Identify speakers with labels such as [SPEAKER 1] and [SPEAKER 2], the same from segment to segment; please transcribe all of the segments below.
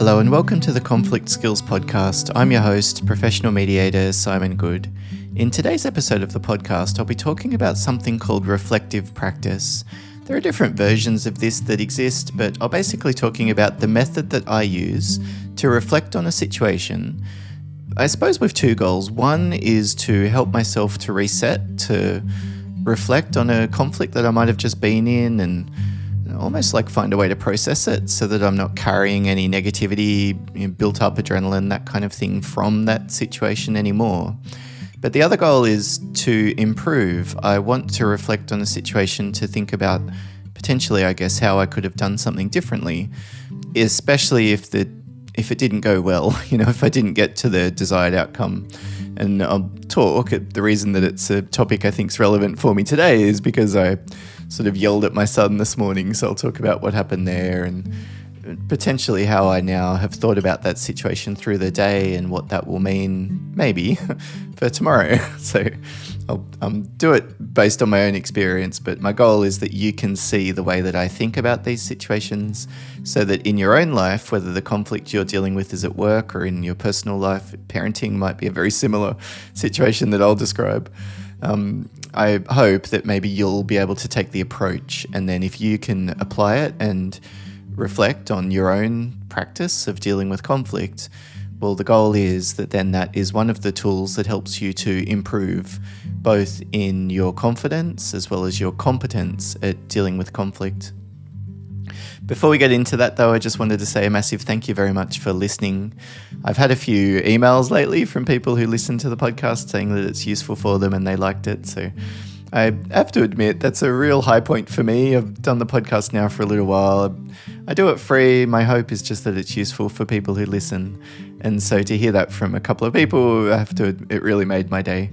[SPEAKER 1] Hello and welcome to the Conflict Skills Podcast. I'm your host, professional mediator Simon Goode. In today's episode of the podcast, I'll be talking about something called reflective practice. There are different versions of this that exist, but I'm basically talking about the method that I use to reflect on a situation. I suppose with two goals. One is to help myself to reset, to reflect on a conflict that I might have just been in and almost like find a way to process it so that I'm not carrying any negativity, you know, built up adrenaline, that kind of thing from that situation anymore. But the other goal is to improve. I want to reflect on the situation to think about potentially, I guess, how I could have done something differently, especially if the if it didn't go well, you know, if I didn't get to the desired outcome. And I'll talk. The reason that it's a topic I think is relevant for me today is because I sort of yelled at my son this morning. So I'll talk about what happened there and potentially how I now have thought about that situation through the day and what that will mean, maybe, for tomorrow. So I'll um, do it based on my own experience, but my goal is that you can see the way that I think about these situations so that in your own life, whether the conflict you're dealing with is at work or in your personal life, parenting might be a very similar situation that I'll describe. Um, I hope that maybe you'll be able to take the approach, and then if you can apply it and reflect on your own practice of dealing with conflict, well, the goal is that then that is one of the tools that helps you to improve both in your confidence as well as your competence at dealing with conflict. Before we get into that, though, I just wanted to say a massive thank you very much for listening. I've had a few emails lately from people who listen to the podcast saying that it's useful for them and they liked it. So I have to admit, that's a real high point for me. I've done the podcast now for a little while. I do it free. My hope is just that it's useful for people who listen. And so to hear that from a couple of people, I have to, it really made my day.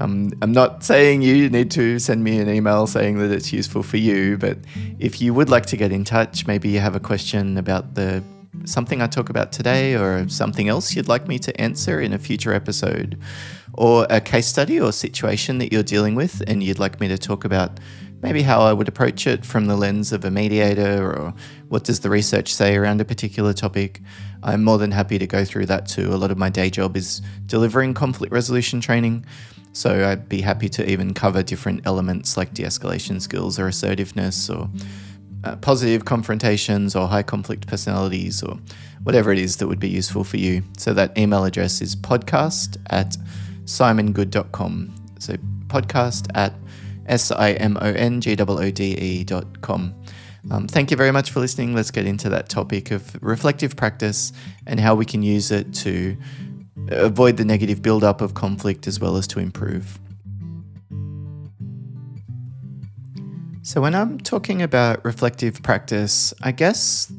[SPEAKER 1] Um, I'm not saying you need to send me an email saying that it's useful for you, but if you would like to get in touch, maybe you have a question about the something I talk about today or something else you'd like me to answer in a future episode, or a case study or situation that you're dealing with and you'd like me to talk about maybe how I would approach it from the lens of a mediator or what does the research say around a particular topic, I'm more than happy to go through that too. A lot of my day job is delivering conflict resolution training. So I'd be happy to even cover different elements like de escalation skills or assertiveness or uh, positive confrontations or high conflict personalities or whatever it is that would be useful for you. So that email address is podcast at simongoode.com. So podcast at S I M O N G O O D E dot com. Um, thank you very much for listening. Let's get into that topic of reflective practice and how we can use it to avoid the negative build-up of conflict as well as to improve. So, when I'm talking about reflective practice, I guess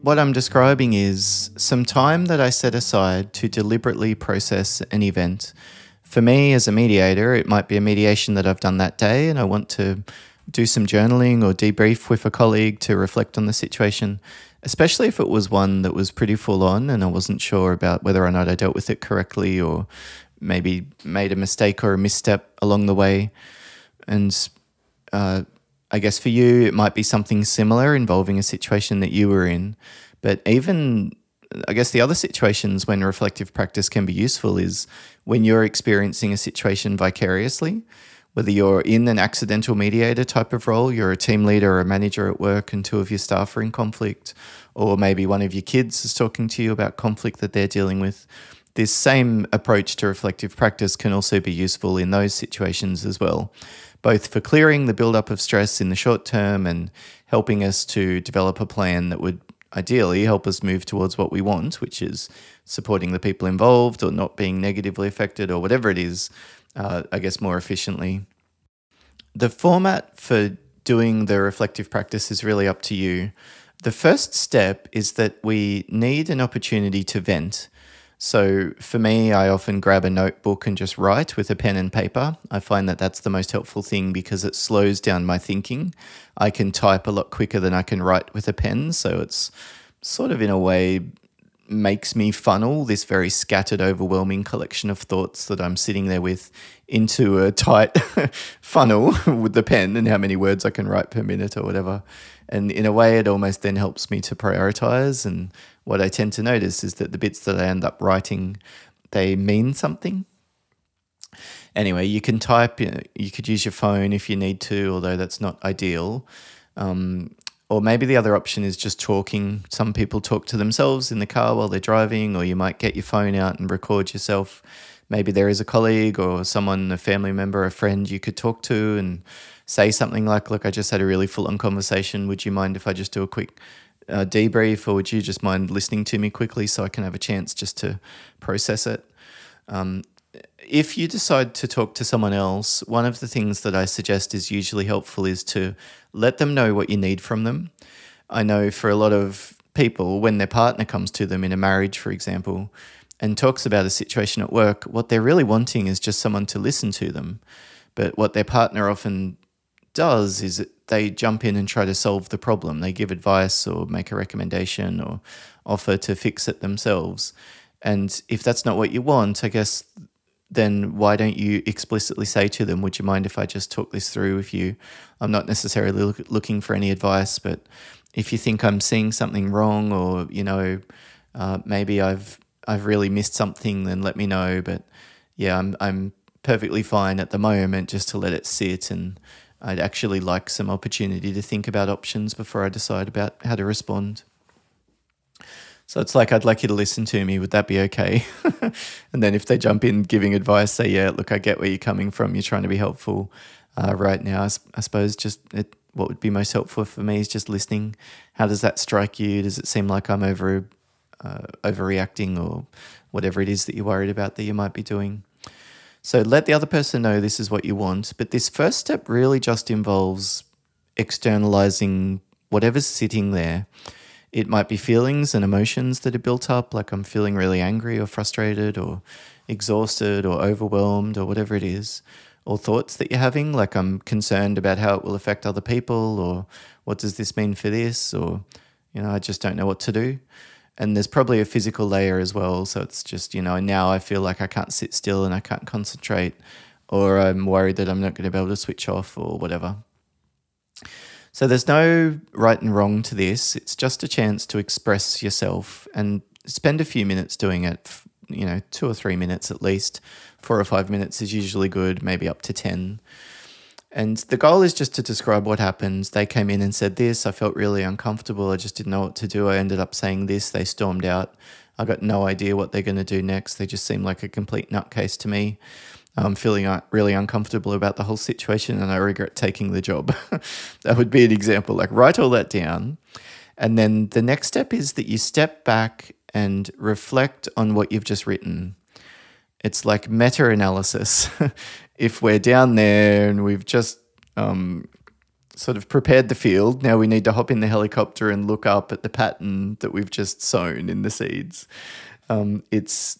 [SPEAKER 1] what I'm describing is some time that I set aside to deliberately process an event. For me, as a mediator, it might be a mediation that I've done that day and I want to do some journaling or debrief with a colleague to reflect on the situation especially if it was one that was pretty full on and I wasn't sure about whether or not I dealt with it correctly or maybe made a mistake or a misstep along the way. And uh, I guess for you, it might be something similar involving a situation that you were in. But even, I guess, the other situations when reflective practice can be useful is when you're experiencing a situation vicariously whether you're in an accidental mediator type of role, you're a team leader or a manager at work and two of your staff are in conflict, or maybe one of your kids is talking to you about conflict that they're dealing with. This same approach to reflective practice can also be useful in those situations as well, both for clearing the buildup of stress in the short term and helping us to develop a plan that would ideally help us move towards what we want, which is supporting the people involved or not being negatively affected or whatever it is uh, I guess, more efficiently. The format for doing the reflective practice is really up to you. The first step is that we need an opportunity to vent. So for me, I often grab a notebook and just write with a pen and paper. I find that that's the most helpful thing because it slows down my thinking. I can type a lot quicker than I can write with a pen. So it's sort of in a way makes me funnel this very scattered, overwhelming collection of thoughts that I'm sitting there with into a tight funnel with the pen and how many words I can write per minute or whatever. And in a way, it almost then helps me to prioritize. And what I tend to notice is that the bits that I end up writing, they mean something. Anyway, you can type, you could use your phone if you need to, although that's not ideal. Um, or maybe the other option is just talking. Some people talk to themselves in the car while they're driving, or you might get your phone out and record yourself. Maybe there is a colleague or someone, a family member, a friend you could talk to and say something like, Look, I just had a really full on conversation. Would you mind if I just do a quick uh, debrief, or would you just mind listening to me quickly so I can have a chance just to process it? Um, if you decide to talk to someone else, one of the things that I suggest is usually helpful is to let them know what you need from them. I know for a lot of people, when their partner comes to them in a marriage, for example, and talks about a situation at work, what they're really wanting is just someone to listen to them. But what their partner often does is they jump in and try to solve the problem. They give advice or make a recommendation or offer to fix it themselves. And if that's not what you want, I guess then why don't you explicitly say to them, Would you mind if I just talk this through with you? I'm not necessarily look, looking for any advice, but if you think I'm seeing something wrong or, you know, uh, maybe I've I've really missed something, then let me know. But yeah, I'm I'm perfectly fine at the moment just to let it sit and I'd actually like some opportunity to think about options before I decide about how to respond. So it's like, I'd like you to listen to me. Would that be okay? and then if they jump in giving advice, say, yeah, look, I get where you're coming from. You're trying to be helpful uh, right now. I, I suppose just it, what would be most helpful for me is just listening. How does that strike you? Does it seem like I'm over uh, overreacting or whatever it is that you're worried about that you might be doing? So let the other person know this is what you want. But this first step really just involves externalizing whatever's sitting there. It might be feelings and emotions that are built up, like I'm feeling really angry or frustrated or exhausted or overwhelmed or whatever it is, or thoughts that you're having, like I'm concerned about how it will affect other people or what does this mean for this or, you know, I just don't know what to do. And there's probably a physical layer as well. So it's just, you know, now I feel like I can't sit still and I can't concentrate or I'm worried that I'm not going to be able to switch off or whatever. So there's no right and wrong to this. It's just a chance to express yourself and spend a few minutes doing it, you know, two or three minutes at least. Four or five minutes is usually good, maybe up to 10. And the goal is just to describe what happened. They came in and said this. I felt really uncomfortable. I just didn't know what to do. I ended up saying this. They stormed out. I got no idea what they're going to do next. They just seemed like a complete nutcase to me. I'm feeling uh, really uncomfortable about the whole situation and I regret taking the job. that would be an example. Like, write all that down. And then the next step is that you step back and reflect on what you've just written. It's like meta analysis. if we're down there and we've just um, sort of prepared the field, now we need to hop in the helicopter and look up at the pattern that we've just sown in the seeds. Um, it's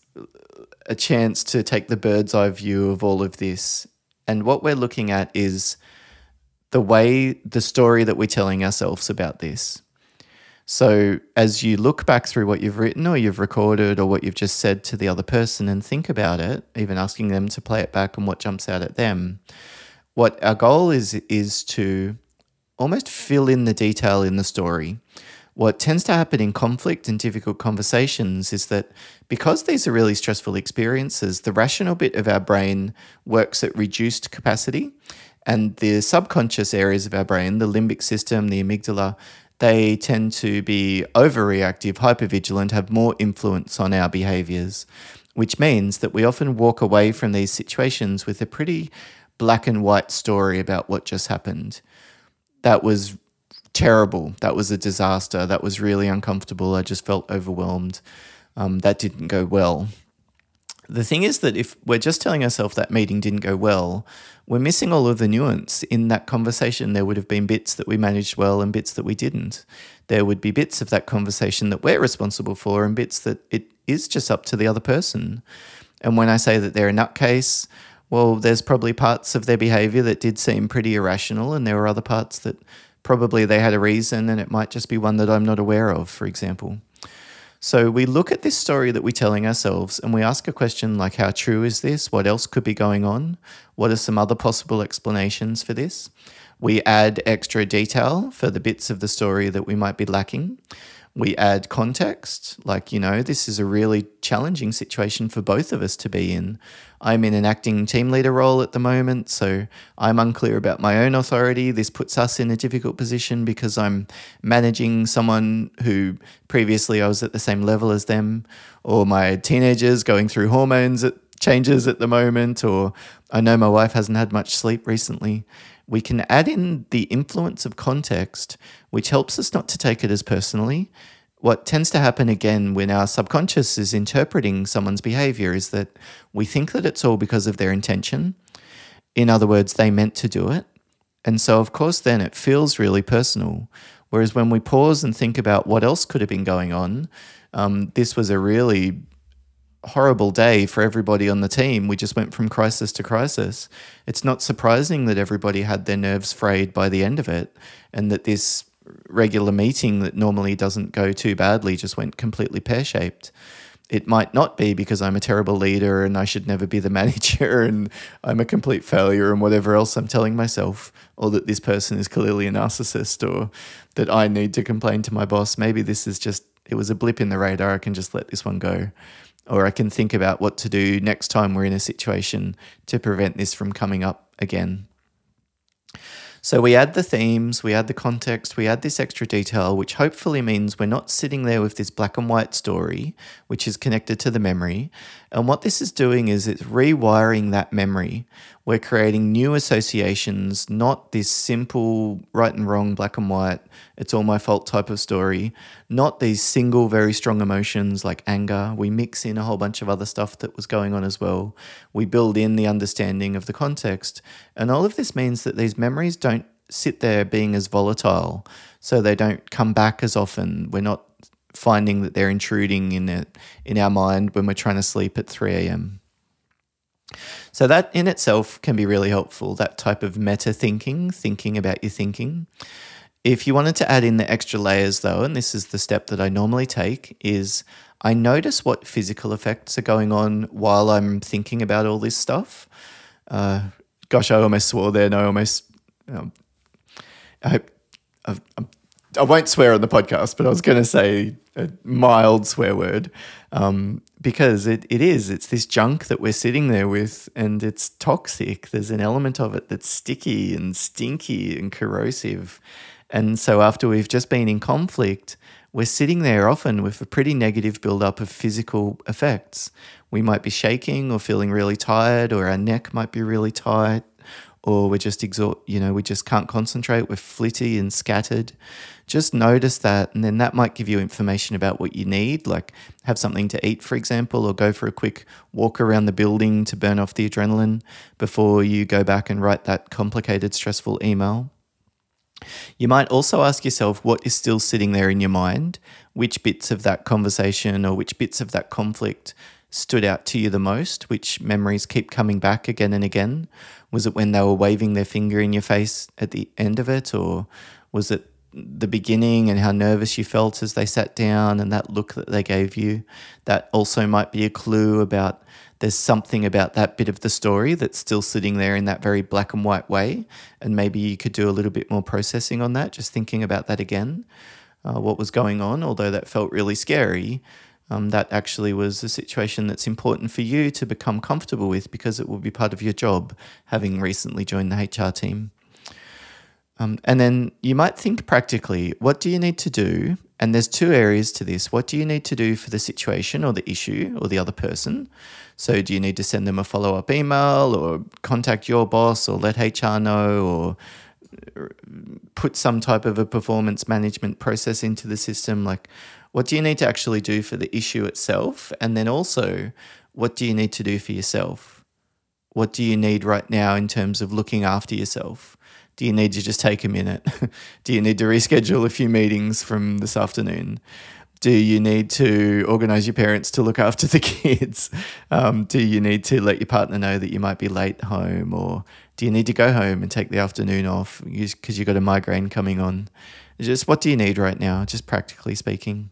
[SPEAKER 1] a chance to take the bird's eye view of all of this. And what we're looking at is the way, the story that we're telling ourselves about this. So, as you look back through what you've written or you've recorded or what you've just said to the other person and think about it, even asking them to play it back and what jumps out at them, what our goal is is to almost fill in the detail in the story what tends to happen in conflict and difficult conversations is that because these are really stressful experiences, the rational bit of our brain works at reduced capacity. And the subconscious areas of our brain, the limbic system, the amygdala, they tend to be overreactive, hypervigilant, have more influence on our behaviors, which means that we often walk away from these situations with a pretty black and white story about what just happened. That was terrible. That was a disaster. That was really uncomfortable. I just felt overwhelmed. Um, that didn't go well. The thing is that if we're just telling ourselves that meeting didn't go well, we're missing all of the nuance. In that conversation, there would have been bits that we managed well and bits that we didn't. There would be bits of that conversation that we're responsible for and bits that it is just up to the other person. And when I say that they're a nutcase, well, there's probably parts of their behavior that did seem pretty irrational, and there were other parts that probably they had a reason and it might just be one that I'm not aware of, for example. So we look at this story that we're telling ourselves and we ask a question like, how true is this? What else could be going on? What are some other possible explanations for this? We add extra detail for the bits of the story that we might be lacking. We add context, like, you know, this is a really challenging situation for both of us to be in. I'm in an acting team leader role at the moment, so I'm unclear about my own authority. This puts us in a difficult position because I'm managing someone who previously I was at the same level as them, or my teenagers going through hormones changes at the moment, or I know my wife hasn't had much sleep recently. We can add in the influence of context which helps us not to take it as personally. What tends to happen again when our subconscious is interpreting someone's behavior is that we think that it's all because of their intention. In other words, they meant to do it. And so, of course, then it feels really personal. Whereas when we pause and think about what else could have been going on, um, this was a really horrible day for everybody on the team. We just went from crisis to crisis. It's not surprising that everybody had their nerves frayed by the end of it and that this regular meeting that normally doesn't go too badly just went completely pear shaped. It might not be because I'm a terrible leader and I should never be the manager and I'm a complete failure and whatever else I'm telling myself, or that this person is clearly a narcissist or that I need to complain to my boss. Maybe this is just, it was a blip in the radar. I can just let this one go. Or I can think about what to do next time we're in a situation to prevent this from coming up again. So we add the themes, we add the context, we add this extra detail, which hopefully means we're not sitting there with this black and white story, which is connected to the memory. And what this is doing is it's rewiring that memory. We're creating new associations, not this simple right and wrong, black and white, it's all my fault type of story, not these single, very strong emotions like anger. We mix in a whole bunch of other stuff that was going on as well. We build in the understanding of the context. And all of this means that these memories don't sit there being as volatile, so they don't come back as often. We're not finding that they're intruding in it in our mind when we're trying to sleep at 3 a.m. So, that in itself can be really helpful, that type of meta thinking, thinking about your thinking. If you wanted to add in the extra layers, though, and this is the step that I normally take, is I notice what physical effects are going on while I'm thinking about all this stuff. Uh, gosh, I almost swore there, and I almost. Um, I I'm I won't swear on the podcast, but I was going to say a mild swear word um, because it, it is. It's this junk that we're sitting there with, and it's toxic. There's an element of it that's sticky and stinky and corrosive. And so, after we've just been in conflict, we're sitting there often with a pretty negative buildup of physical effects. We might be shaking or feeling really tired, or our neck might be really tight, or we're just exhausted, you know, we just can't concentrate, we're flitty and scattered. Just notice that, and then that might give you information about what you need, like have something to eat, for example, or go for a quick walk around the building to burn off the adrenaline before you go back and write that complicated, stressful email. You might also ask yourself what is still sitting there in your mind, which bits of that conversation or which bits of that conflict stood out to you the most? Which memories keep coming back again and again? Was it when they were waving their finger in your face at the end of it, or was it the beginning and how nervous you felt as they sat down and that look that they gave you? That also might be a clue about there's something about that bit of the story that's still sitting there in that very black and white way. And maybe you could do a little bit more processing on that, just thinking about that again, uh, what was going on, although that felt really scary um, that actually was a situation that's important for you to become comfortable with because it will be part of your job, having recently joined the HR team. Um, and then you might think practically, what do you need to do? And there's two areas to this. What do you need to do for the situation or the issue or the other person? So, do you need to send them a follow up email or contact your boss or let HR know or uh, put some type of a performance management process into the system? Like, what do you need to actually do for the issue itself? And then also, what do you need to do for yourself? What do you need right now in terms of looking after yourself? Do you need to just take a minute? do you need to reschedule a few meetings from this afternoon? Do you need to organize your parents to look after the kids? Um, do you need to let your partner know that you might be late home? Or do you need to go home and take the afternoon off because you've got a migraine coming on? Just what do you need right now, just practically speaking?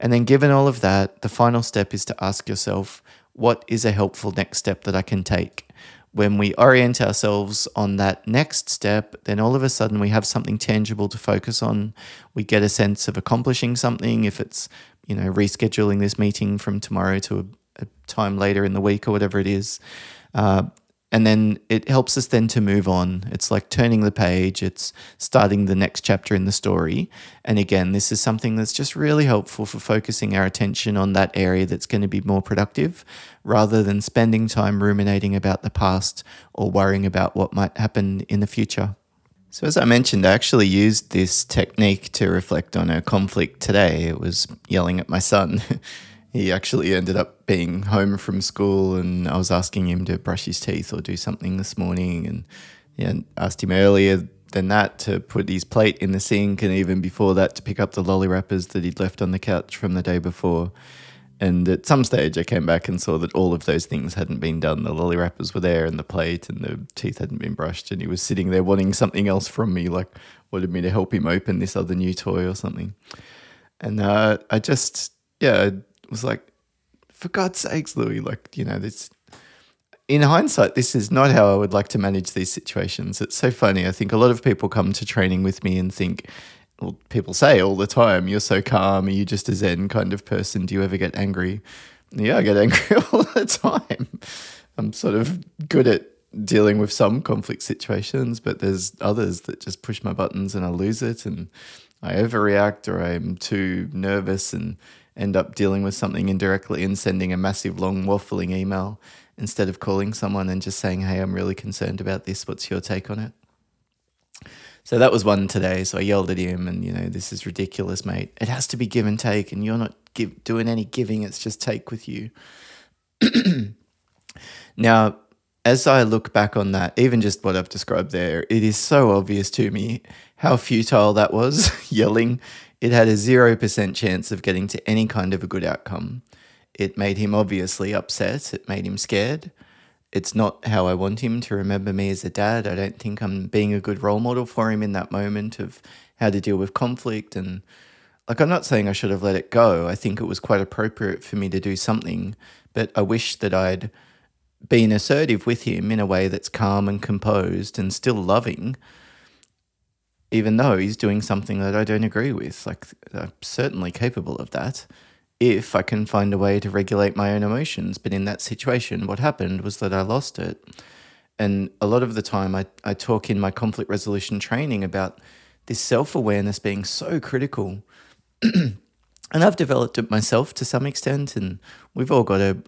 [SPEAKER 1] And then, given all of that, the final step is to ask yourself, what is a helpful next step that I can take? when we orient ourselves on that next step, then all of a sudden we have something tangible to focus on. We get a sense of accomplishing something. If it's, you know, rescheduling this meeting from tomorrow to a, a time later in the week or whatever it is. Uh, and then it helps us then to move on. It's like turning the page, it's starting the next chapter in the story. And again, this is something that's just really helpful for focusing our attention on that area that's going to be more productive rather than spending time ruminating about the past or worrying about what might happen in the future. So, as I mentioned, I actually used this technique to reflect on a conflict today. It was yelling at my son. he actually ended up being home from school and I was asking him to brush his teeth or do something this morning and yeah, asked him earlier than that to put his plate in the sink and even before that to pick up the lolly wrappers that he'd left on the couch from the day before. And at some stage I came back and saw that all of those things hadn't been done. The lolly wrappers were there and the plate and the teeth hadn't been brushed and he was sitting there wanting something else from me, like wanted me to help him open this other new toy or something. And uh, I just, yeah, was like, for God's sakes, Louis, like, you know, this in hindsight, this is not how I would like to manage these situations. It's so funny. I think a lot of people come to training with me and think, well, people say all the time, you're so calm, are you just a Zen kind of person? Do you ever get angry? Yeah, I get angry all the time. I'm sort of good at dealing with some conflict situations, but there's others that just push my buttons and I lose it and I overreact or I'm too nervous and end up dealing with something indirectly and sending a massive long waffling email instead of calling someone and just saying, Hey, I'm really concerned about this. What's your take on it? So that was one today. So I yelled at him and, you know, this is ridiculous, mate. It has to be give and take, and you're not give, doing any giving, it's just take with you. now, as I look back on that, even just what I've described there, it is so obvious to me how futile that was yelling it had a 0% chance of getting to any kind of a good outcome. It made him obviously upset, it made him scared. It's not how I want him to remember me as a dad. I don't think I'm being a good role model for him in that moment of how to deal with conflict. And like, I'm not saying I should have let it go. I think it was quite appropriate for me to do something, but I wish that I'd been assertive with him in a way that's calm and composed and still loving even though he's doing something that I don't agree with. Like, I'm certainly capable of that if I can find a way to regulate my own emotions. But in that situation, what happened was that I lost it. And a lot of the time, I, I talk in my conflict resolution training about this self awareness being so critical. and I've developed it myself to some extent, and we've all got a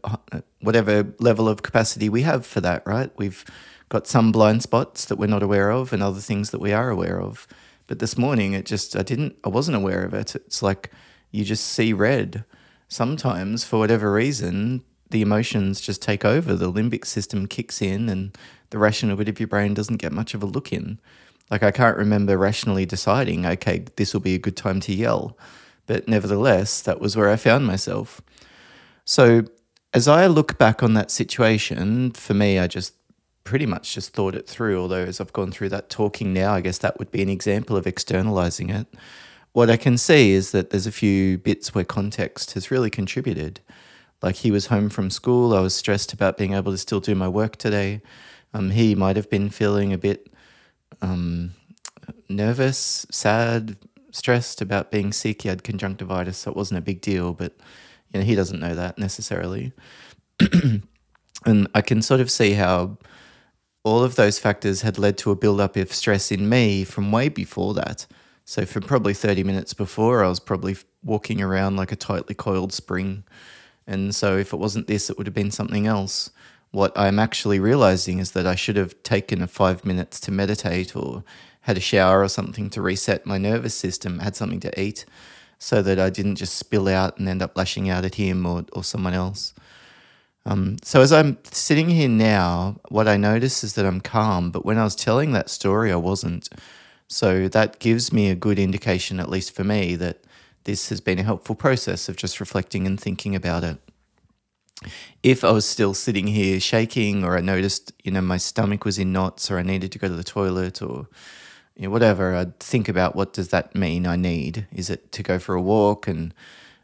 [SPEAKER 1] whatever level of capacity we have for that, right? We've got some blind spots that we're not aware of and other things that we are aware of. But this morning, it just, I didn't, I wasn't aware of it. It's like you just see red. Sometimes, for whatever reason, the emotions just take over. The limbic system kicks in and the rational bit of your brain doesn't get much of a look in. Like, I can't remember rationally deciding, okay, this will be a good time to yell. But nevertheless, that was where I found myself. So, as I look back on that situation, for me, I just pretty much just thought it through. Although, as I've gone through that talking now, I guess that would be an example of externalizing it. What I can see is that there's a few bits where context has really contributed. Like he was home from school, I was stressed about being able to still do my work today. Um, he might have been feeling a bit um, nervous, sad, stressed about being sick. He had conjunctivitis, so it wasn't a big deal, but you know, he doesn't know that necessarily. and I can sort of see how all of those factors had led to a build-up of stress in me from way before that. So, for probably 30 minutes before, I was probably walking around like a tightly coiled spring. And so, if it wasn't this, it would have been something else. What I'm actually realizing is that I should have taken a five minutes to meditate or had a shower or something to reset my nervous system, had something to eat, so that I didn't just spill out and end up lashing out at him or, or someone else. Um, so as I'm sitting here now, what I notice is that I'm calm, but when I was telling that story, I wasn't. So that gives me a good indication, at least for me, that this has been a helpful process of just reflecting and thinking about it. If I was still sitting here shaking, or I noticed, you know, my stomach was in knots, or I needed to go to the toilet, or you know, whatever, I'd think about what does that mean I need? Is it to go for a walk and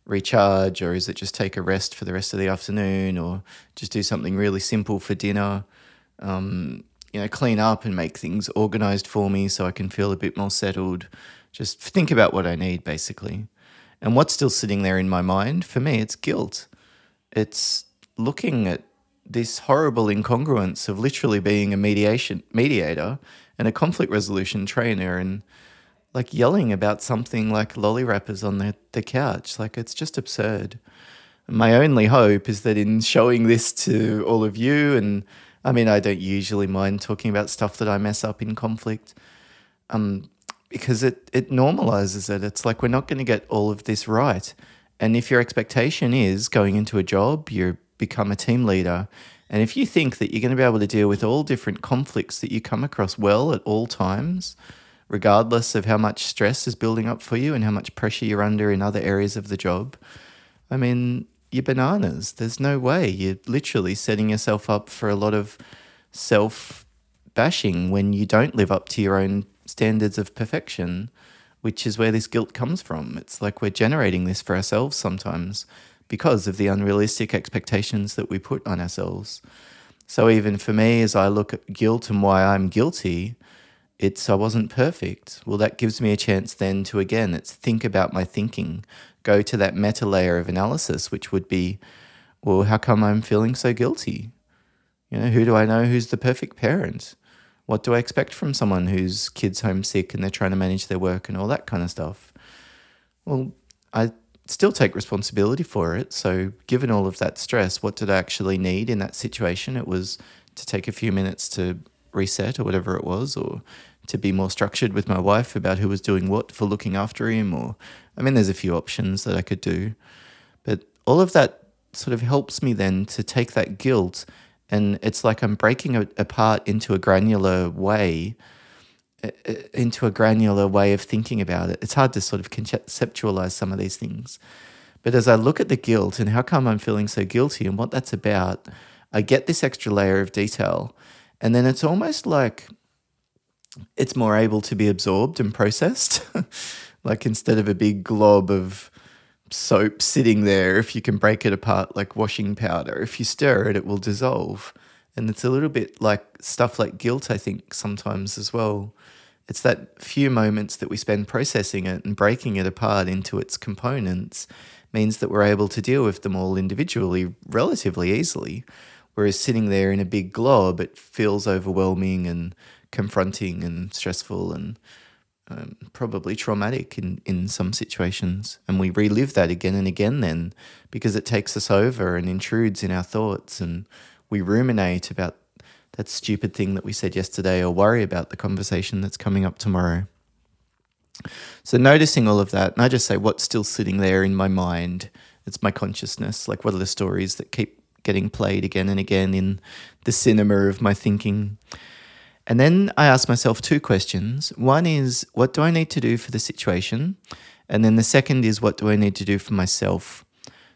[SPEAKER 1] recharge, or is it just take a rest for the rest of the afternoon, or just do something really simple for dinner? um, you know, clean up and make things organized for me so I can feel a bit more settled. Just think about what I need, basically. And what's still sitting there in my mind, for me, it's guilt. It's looking at this horrible incongruence of literally being a mediation mediator and a conflict resolution trainer and like yelling about something like lolly wrappers on the, the couch. Like it's just absurd. My only hope is that in showing this to all of you, and I mean, I don't usually mind talking about stuff that I mess up in conflict, um, because it, it normalizes it. It's like we're not going to get all of this right. And if your expectation is going into a job, you become a team leader. And if you think that you're going to be able to deal with all different conflicts that you come across well at all times, regardless of how much stress is building up for you and how much pressure you're under in other areas of the job, I mean, you're bananas. There's no way. You're literally setting yourself up for a lot of self bashing when you don't live up to your own standards of perfection, which is where this guilt comes from. It's like we're generating this for ourselves sometimes because of the unrealistic expectations that we put on ourselves. So even for me, as I look at guilt and why I'm guilty, it's I wasn't perfect. Well, that gives me a chance then to again, it's think about my thinking, go to that meta layer of analysis, which would be, well, how come I'm feeling so guilty? You know, who do I know who's the perfect parent? What do I expect from someone whose kid's homesick and they're trying to manage their work and all that kind of stuff? Well, I still take responsibility for it. So, given all of that stress, what did I actually need in that situation? It was to take a few minutes to reset or whatever it was, or to be more structured with my wife about who was doing what for looking after him. Or, I mean, there's a few options that I could do. But all of that sort of helps me then to take that guilt and it's like I'm breaking it apart into a granular way into a granular way of thinking about it. It's hard to sort of conceptualize some of these things. But as I look at the guilt and how come I'm feeling so guilty and what that's about, I get this extra layer of detail. And then it's almost like it's more able to be absorbed and processed. like instead of a big glob of soap sitting there, if you can break it apart like washing powder, if you stir it, it will dissolve. And it's a little bit like stuff like guilt, I think, sometimes as well. It's that few moments that we spend processing it and breaking it apart into its components means that we're able to deal with them all individually relatively easily. Whereas sitting there in a big glob, it feels overwhelming and confronting and stressful and um, probably traumatic in, in some situations. And we relive that again and again then because it takes us over and intrudes in our thoughts and we ruminate about that stupid thing that we said yesterday or worry about the conversation that's coming up tomorrow. So, noticing all of that, and I just say, what's still sitting there in my mind? It's my consciousness. Like, what are the stories that keep getting played again and again in the cinema of my thinking? And then I ask myself two questions. One is, what do I need to do for the situation? And then the second is, what do I need to do for myself?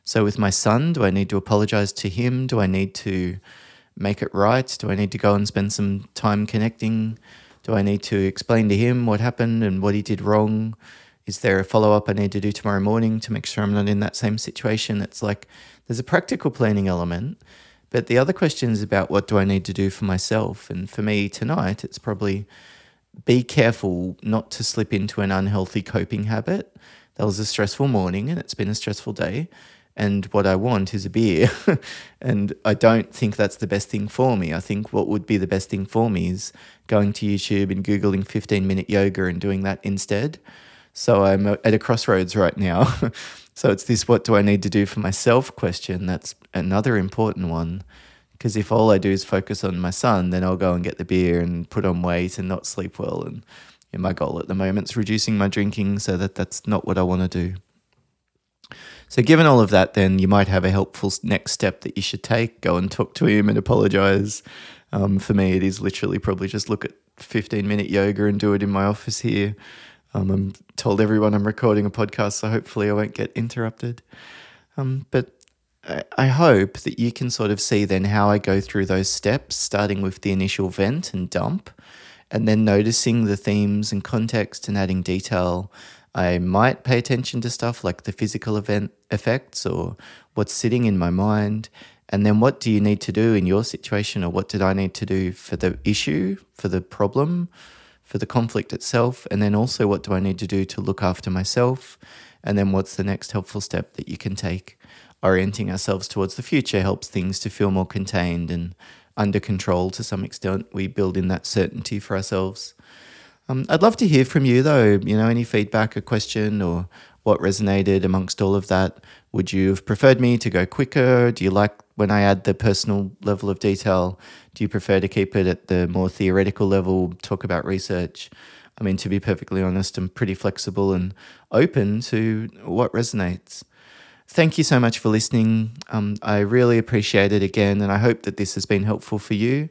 [SPEAKER 1] So, with my son, do I need to apologize to him? Do I need to make it right? Do I need to go and spend some time connecting? Do I need to explain to him what happened and what he did wrong? Is there a follow up I need to do tomorrow morning to make sure I'm not in that same situation? It's like there's a practical planning element, but the other question is about what do I need to do for myself? And for me tonight, it's probably be careful not to slip into an unhealthy coping habit. That was a stressful morning and it's been a stressful day and what I want is a beer. and I don't think that's the best thing for me. I think what would be the best thing for me is going to YouTube and Googling 15 minute yoga and doing that instead. So I'm at a crossroads right now. so it's this what do I need to do for myself question. That's another important one. Because if all I do is focus on my son, then I'll go and get the beer and put on weight and not sleep well. And my goal at the moment is reducing my drinking so that that's not what I want to do. So, given all of that, then you might have a helpful next step that you should take. Go and talk to him and apologize. Um, for me, it is literally probably just look at 15 minute yoga and do it in my office here. Um, I'm told everyone I'm recording a podcast, so hopefully I won't get interrupted. Um, but I, I hope that you can sort of see then how I go through those steps, starting with the initial vent and dump, and then noticing the themes and context and adding detail I might pay attention to stuff like the physical event effects or what's sitting in my mind. And then what do you need to do in your situation, or what did I need to do for the issue, for the problem, for the conflict itself? And then also, what do I need to do to look after myself? And then what's the next helpful step that you can take? Orienting ourselves towards the future helps things to feel more contained and under control to some extent. We build in that certainty for ourselves. Um, I'd love to hear from you though, you know, any feedback, a question, or what resonated amongst all of that. Would you have preferred me to go quicker? Do you like when I add the personal level of detail? Do you prefer to keep it at the more theoretical level, talk about research? I mean, to be perfectly honest, I'm pretty flexible and open to what resonates. Thank you so much for listening. Um, I really appreciate it again, and I hope that this has been helpful for you.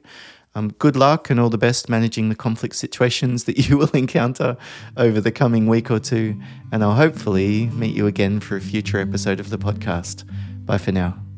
[SPEAKER 1] Um, good luck and all the best managing the conflict situations that you will encounter over the coming week or two. And I'll hopefully meet you again for a future episode of the podcast. Bye for now.